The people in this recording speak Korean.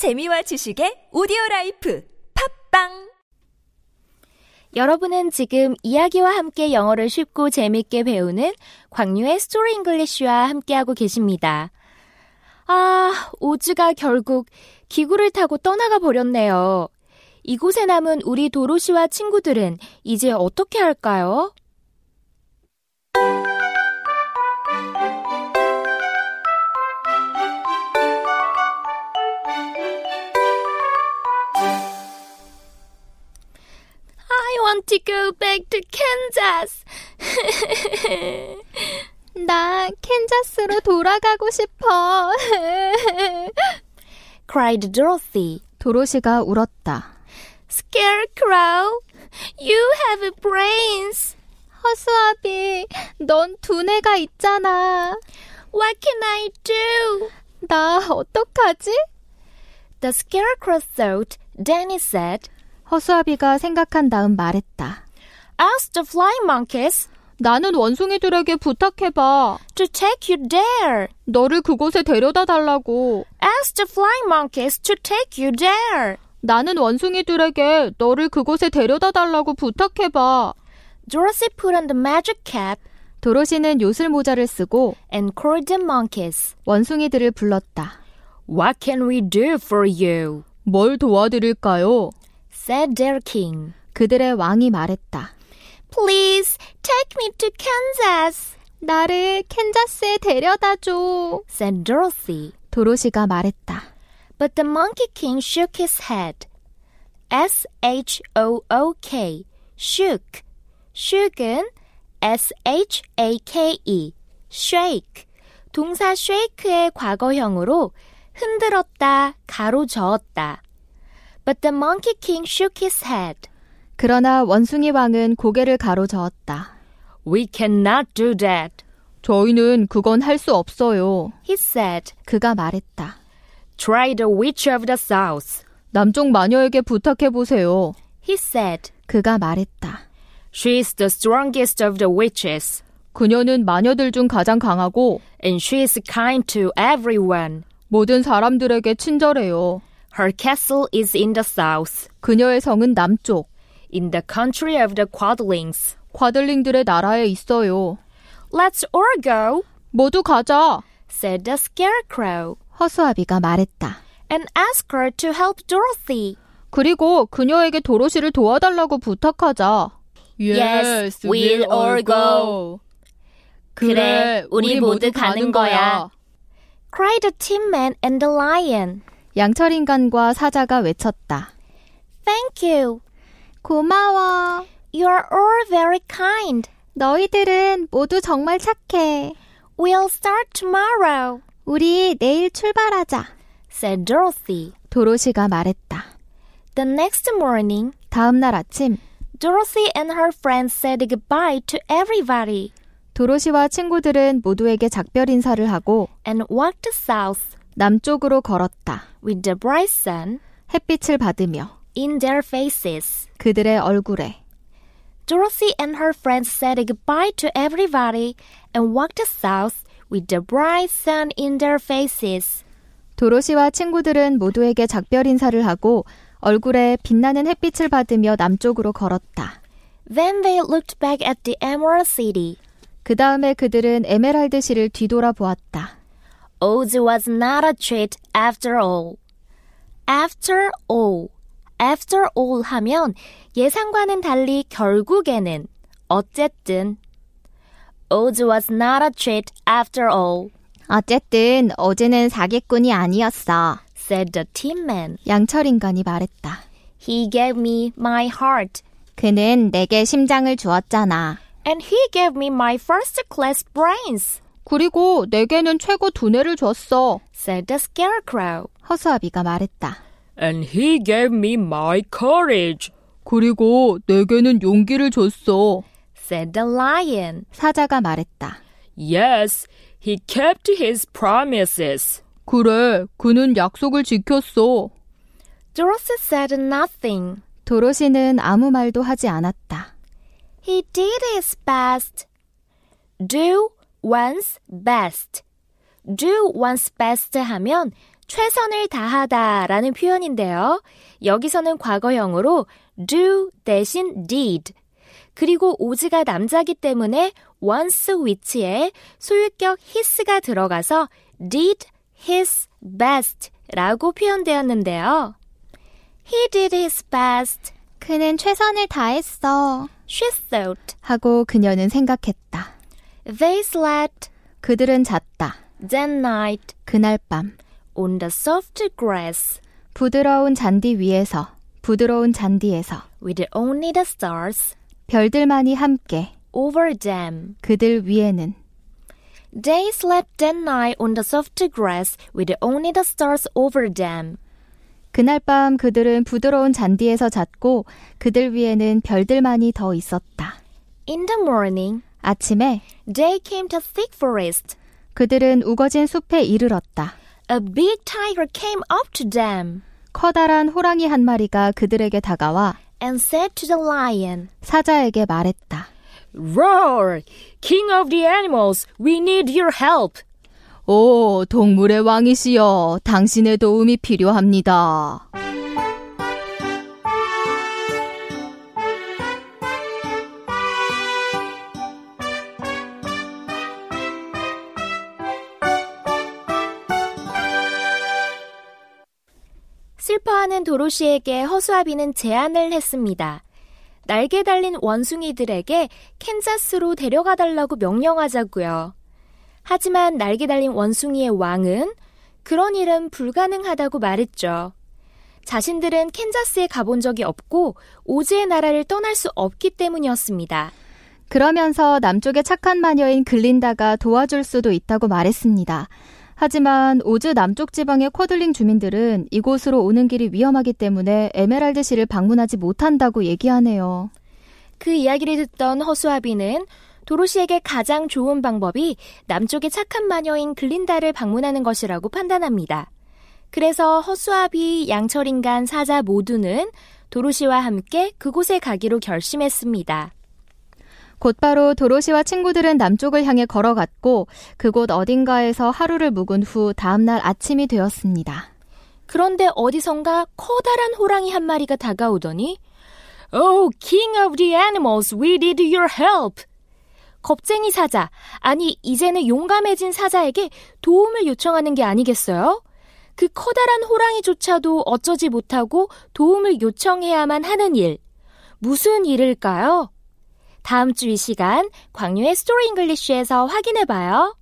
재미와 지식의 오디오 라이프 팟빵 여러분은 지금 이야기와 함께 영어를 쉽고 재밌게 배우는 광유의 Story English와 함께하고 계십니다. 아, 오즈가 결국 기구를 타고 떠나가 버렸네요. 이곳에 남은 우리 도로시와 친구들은 이제 어떻게 할까요? Want to go back to Kansas. 나 캔자스로 돌아가고 싶어. cried Dorothy. 도로시가 울었다. Scarecrow, you have brains. 허수아비, 넌 두뇌가 있잖아. What can I do? 나 어떡하지? The Scarecrow thought, then he said, 허수아비가 생각한 다음 말했다. Ask the flying monkeys 나는 원숭이들에게 부탁해봐. to take you there. 너를 그곳에 데려다 달라고. Ask the flying monkeys to take you there. 나는 원숭이들에게 너를 그곳에 데려다 달라고 부탁해봐. Dorothy put on the magic cap 도로시는 요술 모자를 쓰고 and called the monkeys. 원숭이들을 불렀다. What can we do for you? 뭘 도와드릴까요? Said their king. 그들의 왕이 말했다. Please take me to Kansas, 나를 캔자스에 데려다 줘. said Dorothy. 도로시가 말했다. But the Monkey King shook his head. S H O O K. shook. shook은 S H A K E. shake. 동사 shake의 과거형으로 흔들었다, 가로저었다. But the Monkey King shook his head. 그러나 원숭이 왕은 고개를 가로저었다. We cannot do that, 저희는 그건 할 수 없어요. he said. 그가 말했다. Try the Witch of the South, 남쪽 마녀에게 부탁해 보세요. he said. 그가 말했다. She is the strongest of the witches, 그녀는 마녀들 중 가장 강하고 and she is kind to everyone. 모든 사람들에게 친절해요. Her castle is in the south, 그녀의 성은 남쪽, in the country of the Quadlings. 과들링들의 나라에 있어요. Let's all go, 모두 가자. said the Scarecrow, 허수아비가 말했다. and ask her to help Dorothy. 그리고 그녀에게 도로시를 도와달라고 부탁하자. Yes, we'll all go. 그래, 우리 모두 가는 거야. cried the Tin Man and the Lion. 양철 인간과 사자가 외쳤다. Thank you. 고마워. You are all very kind. 너희들은 모두 정말 착해. We'll start tomorrow, 우리 내일 출발하자. said Dorothy. 도로시가 말했다. The next morning, 다음 날 아침 Dorothy and her friends said goodbye to everybody 도로시와 친구들은 모두에게 작별 인사를 하고 and walked south 남쪽으로 걸었다. with the bright sun 햇빛을 받으며 in their faces. 그들의 얼굴에 Dorothy and her friends said goodbye to everybody and walked south with the bright sun in their faces. 도로시와 친구들은 모두에게 작별 인사를 하고 얼굴에 빛나는 햇빛을 받으며 남쪽으로 걸었다. Then they looked back at the Emerald City. 그 다음에 그들은 에메랄드 시를 뒤돌아 보았다. Oz was not a treat after all. After all. After all 하면 예상과는 달리 결국에는 어쨌든 Oz was not a treat after all, 어쨌든 어제는 사기꾼이 아니었어. said the Tin Man. 양철 인간이 말했다. He gave me my heart, 그는 내게 심장을 주었잖아. and he gave me my first class brains, 그리고 내게는 최고 두뇌를 줬어. said the Scarecrow. 허수아비가 말했다. And he gave me my courage. 그리고 내게는 용기를 줬어. said the Lion. 사자가 말했다. Yes, he kept his promises. 그래, 그는 약속을 지켰어. Dorothy said nothing. 도로시는 아무 말도 하지 않았다. He did his best. Do one's best. Do one's best 하면 최선을 다하다 라는 표현인데요. 여기서는 과거형으로 do 대신 did. 그리고 오즈가 남자기 때문에 once 위치에 소유격 his가 들어가서 did his best 라고 표현되었는데요. He did his best. 그는 최선을 다했어. She thought. 하고 그녀는 생각했다. They slept 그들은 잤다. that night 그날 밤. on the soft grass 부드러운 잔디 위에서, 부드러운 잔디에서, with only the stars 별들만이 함께, over them. 그들 위에는, They slept that night on the soft grass with only the stars over them. 그날 밤 그들은 부드러운 잔디에서 잤고, 그들 위에는 별들만이 더 있었다. In the morning, 아침에 they came to thick forest. 그들은 우거진 숲에 이르렀다. A big tiger came up to them 커다란 호랑이 한 마리가 그들에게 다가와 and said to the lion, 사자에게 말했다. Roar! King of the animals, we need your help. 오, 동물의 왕이시여, 당신의 도움이 필요합니다. 슬퍼하는 도로시에게 허수아비는 제안을 했습니다. 날개 달린 원숭이들에게 캔자스로 데려가 달라고 명령하자고요. 하지만 날개 달린 원숭이의 왕은 그런 일은 불가능하다고 말했죠. 자신들은 캔자스에 가본 적이 없고 오즈의 나라를 떠날 수 없기 때문이었습니다. 그러면서 남쪽의 착한 마녀인 글린다가 도와줄 수도 있다고 말했습니다. 하지만 오즈 남쪽 지방의 쿼들링 주민들은 이곳으로 오는 길이 위험하기 때문에 에메랄드 시를 방문하지 못한다고 얘기하네요. 그 이야기를 듣던 허수아비는 도로시에게 가장 좋은 방법이 남쪽의 착한 마녀인 글린다를 방문하는 것이라고 판단합니다. 그래서 허수아비, 양철인간, 사자 모두는 도로시와 함께 그곳에 가기로 결심했습니다. 곧바로 도로시와 친구들은 남쪽을 향해 걸어갔고 그곳 어딘가에서 하루를 묵은 후 다음날 아침이 되었습니다. 그런데 어디선가 커다란 호랑이 한 마리가 다가오더니 Oh, King of the animals, we need your help. 겁쟁이 사자, 아니 이제는 용감해진 사자에게 도움을 요청하는 게 아니겠어요? 그 커다란 호랑이조차도 어쩌지 못하고 도움을 요청해야만 하는 일. 무슨 일일까요? 다음 주 이 시간 광유의 스토리 잉글리쉬에서 확인해 봐요.